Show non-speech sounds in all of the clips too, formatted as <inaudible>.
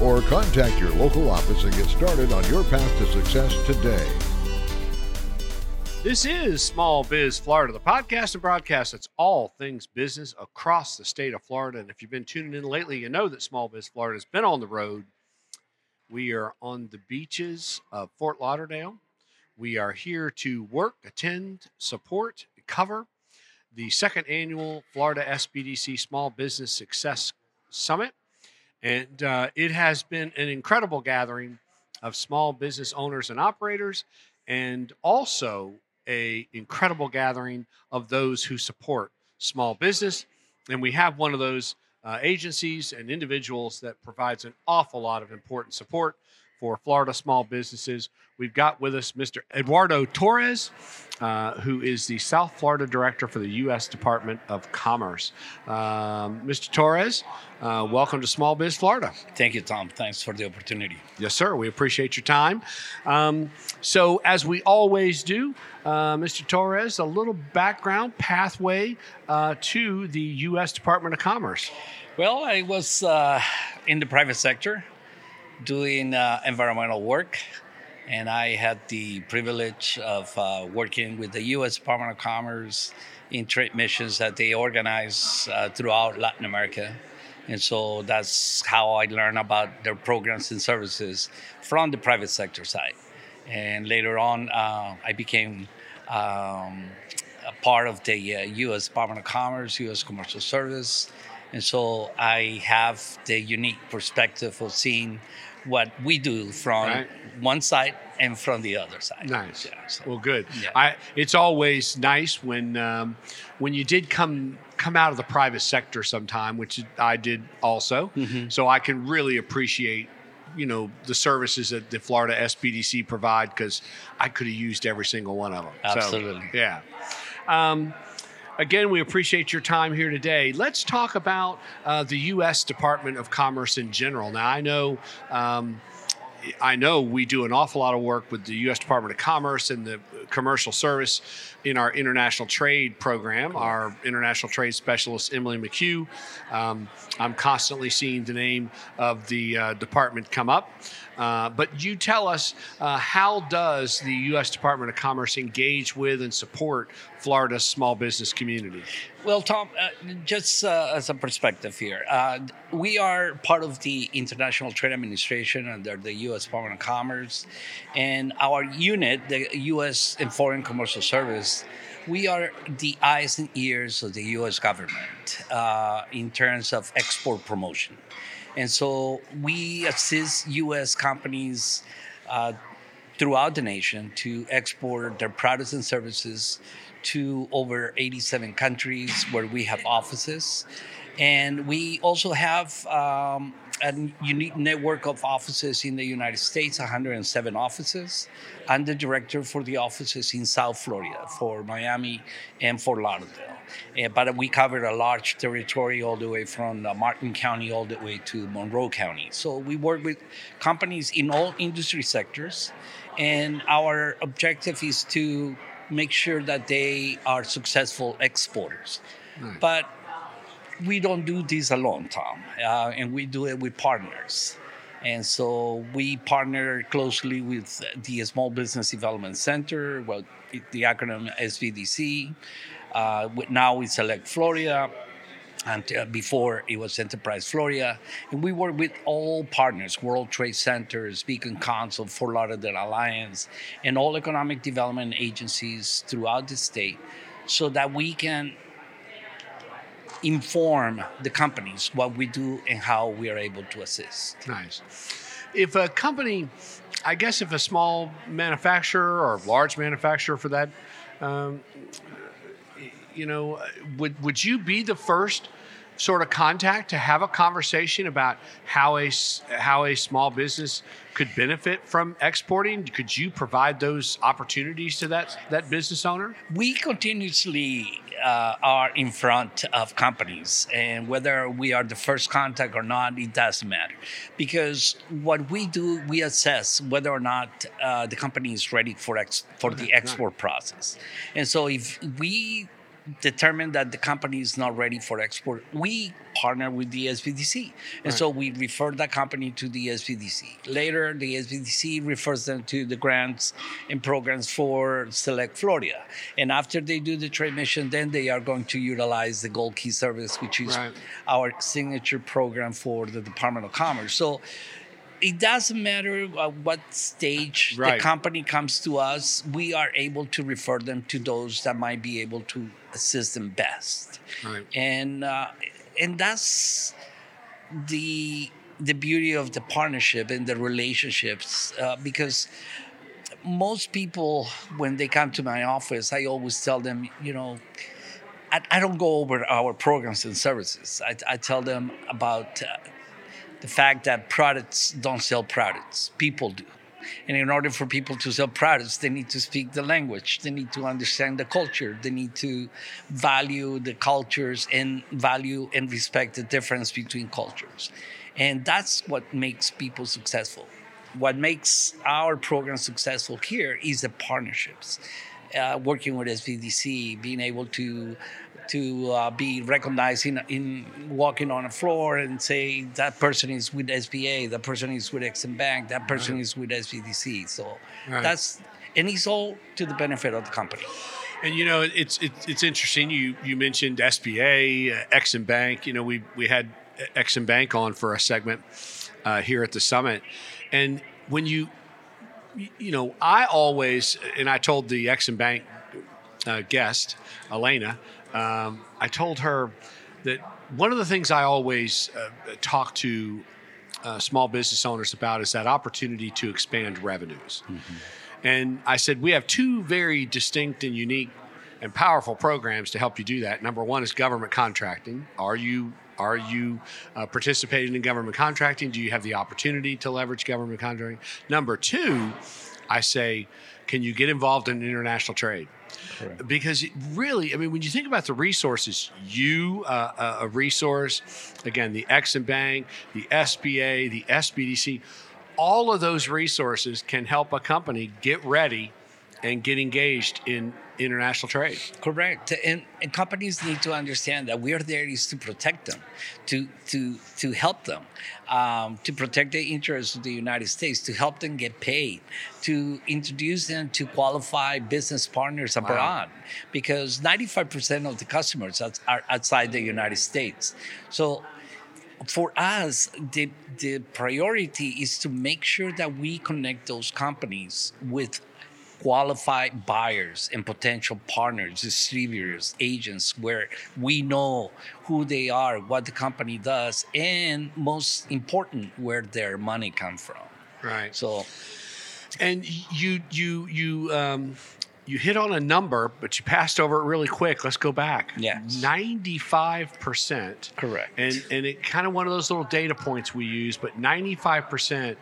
or contact your local office and get started on your path to success today. This is Small Biz Florida, the podcast and broadcast that's all things business across the state of Florida. And if you've been tuning in lately, you know that Small Biz Florida has been on the road. We are on the beaches of Fort Lauderdale. We are here to work, attend, support, cover the second annual Florida SBDC Small Business Success Summit. And uh, it has been an incredible gathering of small business owners and operators, and also a incredible gathering of those who support small business. And we have one of those uh, agencies and individuals that provides an awful lot of important support for Florida small businesses. We've got with us Mr. Eduardo Torres, uh, who is the South Florida Director for the U.S. Department of Commerce. Um, Mr. Torres, uh, welcome to Small Biz Florida. Thank you, Tom. Thanks for the opportunity. Yes, sir. We appreciate your time. Um, so, as we always do, uh, Mr. Torres, a little background pathway uh, to the U.S. Department of Commerce. Well, I was uh, in the private sector doing uh, environmental work, and I had the privilege of uh, working with the U.S. Department of Commerce in trade missions that they organize uh, throughout Latin America. And so that's how I learned about their programs and services from the private sector side. And later on, uh, I became um, a part of the U.S. Uh, Department of Commerce, U.S. Commercial Service. And so I have the unique perspective of seeing what we do from right. one side and from the other side. Nice. Yeah, so, well, good. Yeah. I, it's always nice when um, when you did come come out of the private sector sometime, which I did also. Mm-hmm. So I can really appreciate you know the services that the Florida SBDC provide because I could have used every single one of them. Absolutely. So, yeah. Um, again, we appreciate your time here today. Let's talk about uh, the U.S. Department of Commerce in general. Now, I know. Um, I know we do an awful lot of work with the U.S. Department of Commerce and the commercial service in our international trade program. Our international trade specialist, Emily McHugh. Um, I'm constantly seeing the name of the uh, department come up. Uh, but you tell us uh, how does the U.S. Department of Commerce engage with and support Florida's small business community? Well, Tom, uh, just uh, as a perspective here, uh, we are part of the International Trade Administration under the U.S. Department of Commerce, and our unit, the U.S. and Foreign Commercial Service, we are the eyes and ears of the U.S. government in terms of export promotion. And so we assist U.S. companies uh, throughout the nation to export their products and services to over 87 countries where we have offices. And we also have um, a unique network of offices in the United States, 107 offices. I'm the director for the offices in South Florida, for Miami and for Lauderdale. Uh, but we cover a large territory all the way from uh, Martin County all the way to Monroe County. So we work with companies in all industry sectors, and our objective is to make sure that they are successful exporters. Nice. But we don't do this alone, Tom, uh, and we do it with partners. And so we partner closely with the Small Business Development Center, well, the acronym SBDC. Uh, now we select Florida, and uh, before it was Enterprise Florida. And we work with all partners World Trade Centers, Beacon Council, Fort Lauderdale Alliance, and all economic development agencies throughout the state so that we can inform the companies what we do and how we are able to assist. Nice. If a company, I guess if a small manufacturer or large manufacturer for that, um, you know, would would you be the first sort of contact to have a conversation about how a how a small business could benefit from exporting? Could you provide those opportunities to that that business owner? We continuously uh, are in front of companies, and whether we are the first contact or not, it doesn't matter, because what we do, we assess whether or not uh, the company is ready for ex- for the export process, and so if we determine that the company is not ready for export, we partner with the SBDC. And right. so we refer that company to the SBDC. Later, the SBDC refers them to the grants and programs for Select Florida. And after they do the trade mission, then they are going to utilize the Gold Key service, which is right. our signature program for the Department of Commerce. So it doesn't matter at what stage right. the company comes to us, we are able to refer them to those that might be able to assist them best. Right. And uh, and that's the the beauty of the partnership and the relationships uh, because most people when they come to my office i always tell them you know i, I don't go over our programs and services i, I tell them about uh, the fact that products don't sell products people do and in order for people to sell products, they need to speak the language, they need to understand the culture, they need to value the cultures and value and respect the difference between cultures. And that's what makes people successful. What makes our program successful here is the partnerships. Uh, working with SBDC, being able to to uh, be recognized in, in walking on a floor and say that person is with SBA, that person is with Exim Bank, that person right. is with SBDC. So right. that's and it's all to the benefit of the company. And you know, it's it's, it's interesting. You you mentioned SBA, uh, Exim Bank. You know, we we had Exim Bank on for a segment uh, here at the summit, and when you you know, I always and I told the Exim Bank uh, guest Elena um, I told her that one of the things I always uh, talk to uh, small business owners about is that opportunity to expand revenues. Mm-hmm. And I said, we have two very distinct and unique and powerful programs to help you do that. Number one is government contracting. Are you are you uh, participating in government contracting? Do you have the opportunity to leverage government contracting? Number two, I say, can you get involved in international trade? Correct. Because really, I mean, when you think about the resources, you, uh, uh a resource, again, the Exim Bank, the SBA, the SBDC, all of those resources can help a company get ready and get engaged in international trade. Correct. And, and, companies need to understand that we are there is to protect them, to to to help them, um, to protect the interests of the United States, to help them get paid, to introduce them to qualify business partners abroad, wow. because 95% of the customers are outside the United States. So for us, the, the priority is to make sure that we connect those companies with qualified buyers and potential partners, distributors, agents, where we know who they are, what the company does, and most important, where their money come from. Right. So, and you you you um, you hit on a number, but you passed over it really quick. Let's go back. Yeah, ninety-five percent. Correct. And and it kind of one of those little data points we use, but ninety-five percent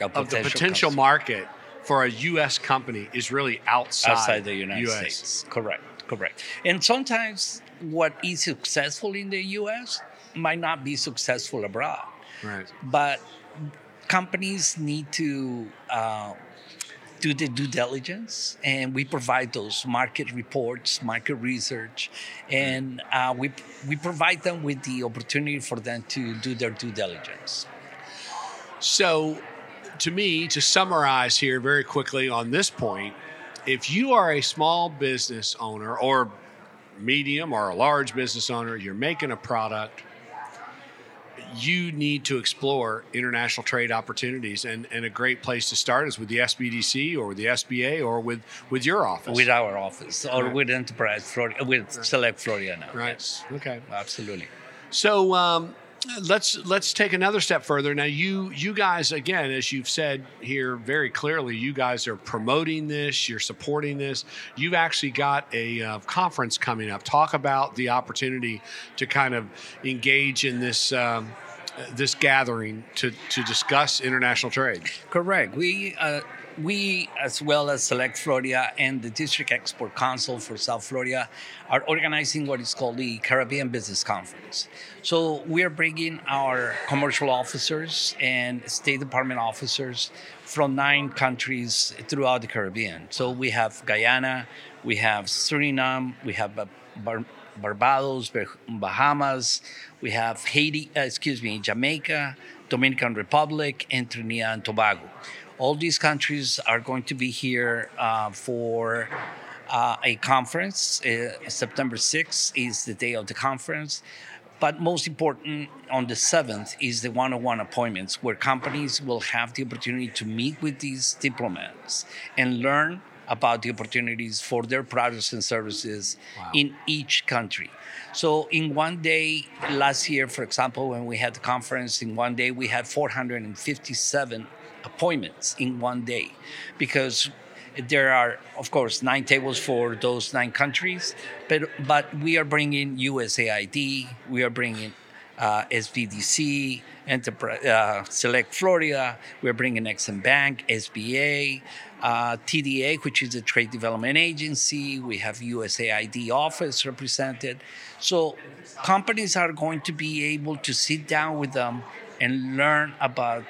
of the potential customer. market for a U.S. company is really outside, outside the United US. States. Correct, correct. And sometimes what is successful in the U.S. might not be successful abroad. Right. But companies need to uh, do the due diligence, and we provide those market reports, market research, and uh, we we provide them with the opportunity for them to do their due diligence. So to me, to summarize here very quickly on this point, if you are a small business owner or medium or a large business owner, you're making a product, you need to explore international trade opportunities. And, and a great place to start is with the SBDC or with the SBA or with, with your office. With our office or right. with Enterprise Florida, with right. Select Florida. Right. Yes. Okay. Absolutely. So, um, let's let's take another step further. Now, you you guys again, as you've said here very clearly, you guys are promoting this. You're supporting this. You've actually got a uh, conference coming up. Talk about the opportunity to kind of engage in this. Um, this gathering to, to discuss international trade. Correct. We uh, we, as well as Select Florida and the District Export Council for South Florida, are organizing what is called the Caribbean Business Conference. So we are bringing our commercial officers and State Department officers from nine countries throughout the Caribbean. So we have Guyana, we have Suriname, we have Bar- Barbados, Bahamas, we have Haiti, uh, excuse me, Jamaica, Dominican Republic, and Trinidad and Tobago. All these countries are going to be here uh, for uh, a conference. Uh, September 6th is the day of the conference. But most important, on the 7th is the one on one appointments where companies will have the opportunity to meet with these diplomats and learn about the opportunities for their products and services wow. in each country. So, in one day, last year, for example, when we had the conference, in one day we had 457 appointments in one day. Because there are of course nine tables for those nine countries but but we are bringing USAID we are bringing uh, SBDC Enterprise, uh, Select Florida we're bringing Exim Bank SBA uh, TDA which is a trade development agency. We have USAID office represented. So companies are going to be able to sit down with them and learn about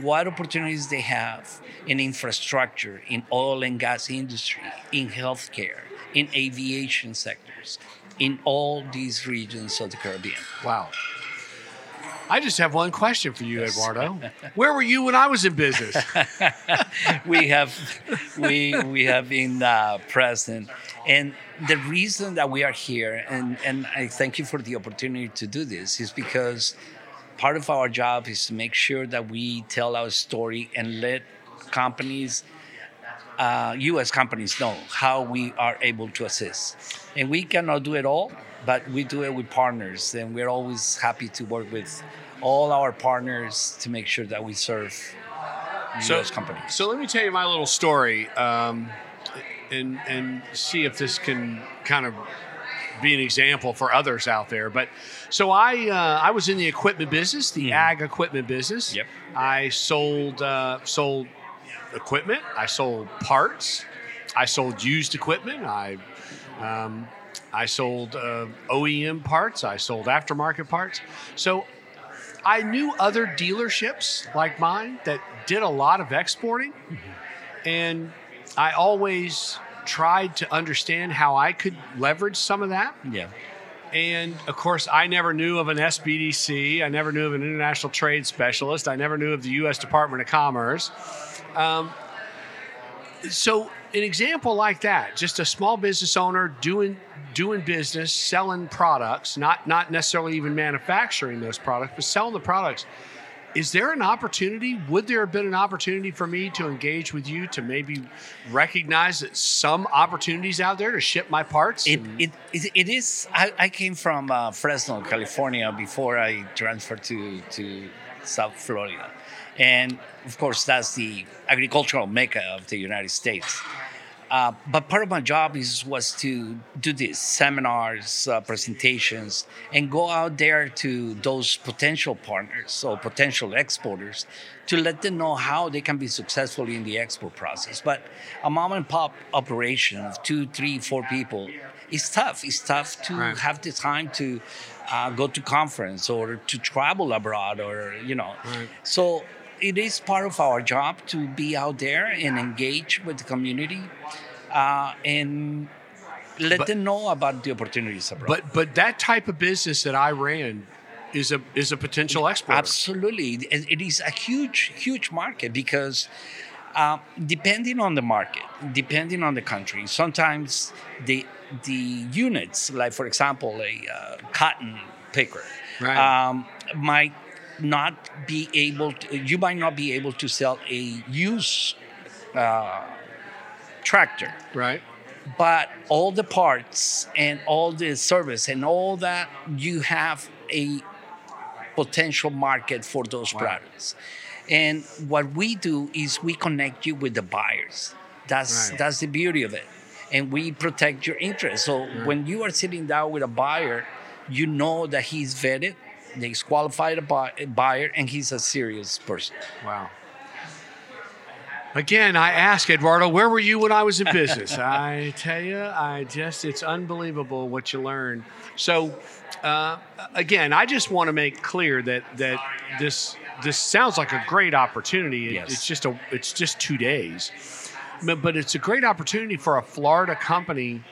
what opportunities they have in infrastructure, in oil and gas industry, in healthcare, in aviation sectors, in all these regions of the Caribbean. Wow. I just have one question for you, Eduardo. Where were you when I was in business? <laughs> we have we we have been uh, present, and the reason that we are here, and and I thank you for the opportunity to do this, is because part of our job is to make sure that we tell our story and let companies, uh, U.S. companies, know how we are able to assist. And we cannot do it all, but we do it with partners, and we're always happy to work with all our partners to make sure that we serve so, companies. So let me tell you my little story, um, and and see if this can kind of be an example for others out there. But so I uh, I was in the equipment business, the mm. ag equipment business. Yep. I sold uh, sold equipment. I sold parts. I sold used equipment. I um, I sold uh, OEM parts. I sold aftermarket parts. So I knew other dealerships like mine that did a lot of exporting, mm-hmm. and I always tried to understand how I could leverage some of that. Yeah. And of course, I never knew of an SBDC. I never knew of an international trade specialist. I never knew of the U.S. Department of Commerce. Um, so, an example like that, just a small business owner doing doing business, selling products, not not necessarily even manufacturing those products, but selling the products is there an opportunity? Would there have been an opportunity for me to engage with you to maybe recognize that some opportunities out there to ship my parts? It, it, it is. I, I came from uh, Fresno, California before I transferred to, to South Florida. And of course, that's the agricultural mecca of the United States. Uh, but part of my job is was to do these seminars, uh, presentations, and go out there to those potential partners or potential exporters to let them know how they can be successful in the export process. But a mom and pop operation of two, three, four people is tough. It's tough to right. have the time to uh, go to conference or to travel abroad or you know. Right. So it is part of our job to be out there and engage with the community uh, and let but, them know about the opportunities abroad. But but that type of business that I ran is a is a potential export. Absolutely, it is a huge huge market because. Uh, depending on the market, depending on the country, sometimes the the units, like for example, a uh, cotton picker, right. um, might not be able to, you might not be able to sell a used uh, tractor. Right. But all the parts and all the service and all that, you have a potential market for those Wow. products. And what we do is we connect you with the buyers. That's Right. that's the beauty of it. And we protect your interest. So when you are sitting down with a buyer, you know that he's vetted, that he's qualified a buy- a buyer, and he's a serious person. Wow. Again, I ask Eduardo, where were you when I was in business? <laughs> I tell you, I just, it's unbelievable what you learn. So, uh, again, I just want to make clear that that this this sounds like a great opportunity. It- Yes. It's just a, it's just two days, but, but it's a great opportunity for a Florida company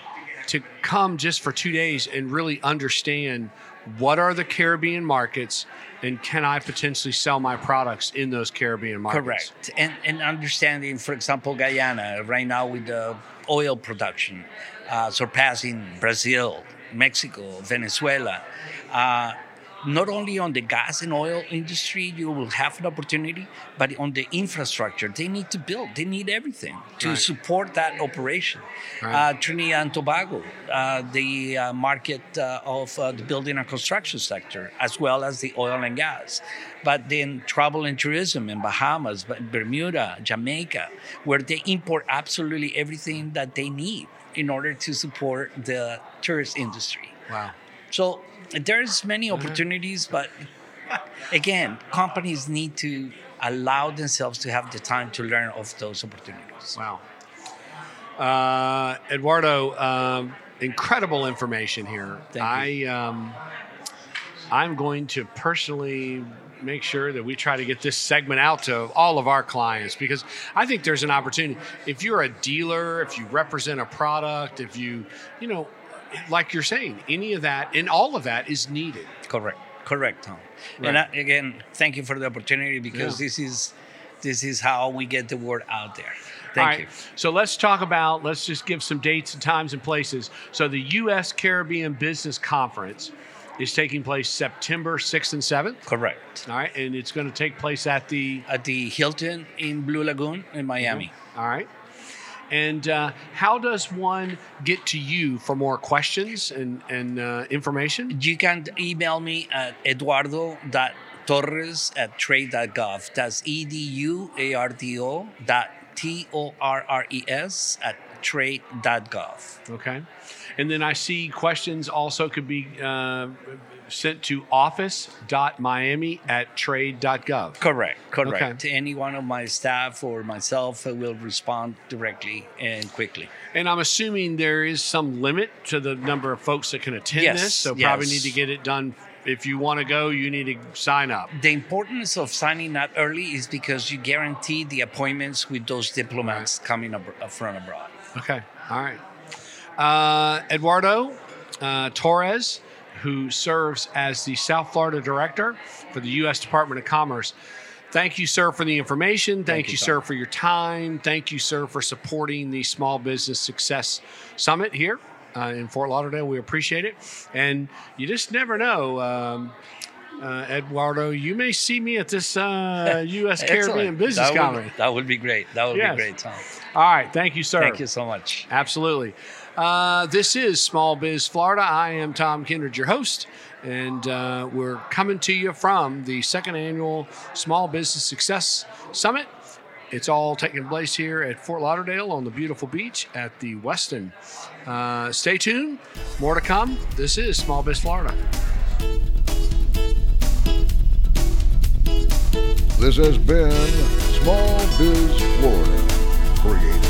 to come just for two days and really understand what are the Caribbean markets and can I potentially sell my products in those Caribbean markets? Correct. And, and understanding, for example, Guyana, right now with the oil production uh, surpassing Brazil, Mexico, Venezuela. Uh, not only on the gas and oil industry, you will have an opportunity, but on the infrastructure, they need to build. They need everything to Right. support that operation. Right. Uh, Trinidad and Tobago, uh, the uh, market uh, of uh, the building and construction sector, as well as the oil and gas. But then travel and tourism in Bahamas, Bermuda, Jamaica, where they import absolutely everything that they need in order to support the tourist industry. Wow. So there's many opportunities, but again, companies need to allow themselves to have the time to learn of those opportunities. Wow. Uh, Eduardo, um, incredible information here. Thank I um, I'm going to personally make sure that we try to get this segment out to all of our clients because I think there's an opportunity. If you're a dealer, if you represent a product, if you, you know, like you're saying, any of that and all of that is needed. Correct. Correct, Tom. Right. And I, again, thank you for the opportunity because Yeah. this is this is how we get the word out there. Thank right. you. So let's talk about, let's just give some dates and times and places. So the U.S. Caribbean Business Conference is taking place September 6th and 7th. Correct. All right. And it's going to take place at the, At the Hilton in Blue Lagoon in Miami. Mm-hmm. all right. And uh, how does one get to you for more questions and, and uh, information? You can email me at eduardo.torres at trade.gov. That's E D U A R D O dot T O R R E S at trade.gov. Okay. And then I see questions also could be uh, sent to office.miami at trade.gov. Correct, correct. Okay. To any one of my staff or myself, will respond directly and quickly. And I'm assuming there is some limit to the number of folks that can attend Yes, this. So probably need to get it done. If you want to go, you need to sign up. The importance of signing up early is because you guarantee the appointments with those diplomats coming ab- from abroad. Okay. All right. Uh, Eduardo uh, Torres, who serves as the South Florida Director for the U.S. Department of Commerce. Thank you, sir, for the information. Thank, you, you, sir, for your time. Thank you, sir, for supporting the Small Business Success Summit here uh, in Fort Lauderdale. We appreciate it. And you just never know. Um, uh, Eduardo, you may see me at this uh, <laughs> U.S. Caribbean Business that Conference. That would be great. That would Yes. be great, Tom. All right. Thank you, sir. Thank you so much. Absolutely. Uh, this is Small Biz Florida. I am Tom Kindred, your host, and uh, we're coming to you from the second annual Small Business Success Summit. It's all taking place here at Fort Lauderdale on the beautiful beach at the Westin. Uh, stay tuned. More to come. This is Small Biz Florida. This has been Small Biz Florida, created